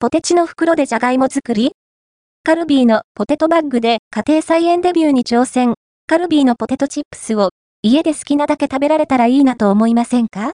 ポテチの袋でじゃがいも作りカルビーのポテトバッグで家庭菜園デビューに挑戦。カルビーのポテトチップスを家で好きなだけ食べられたらいいなと思いませんか？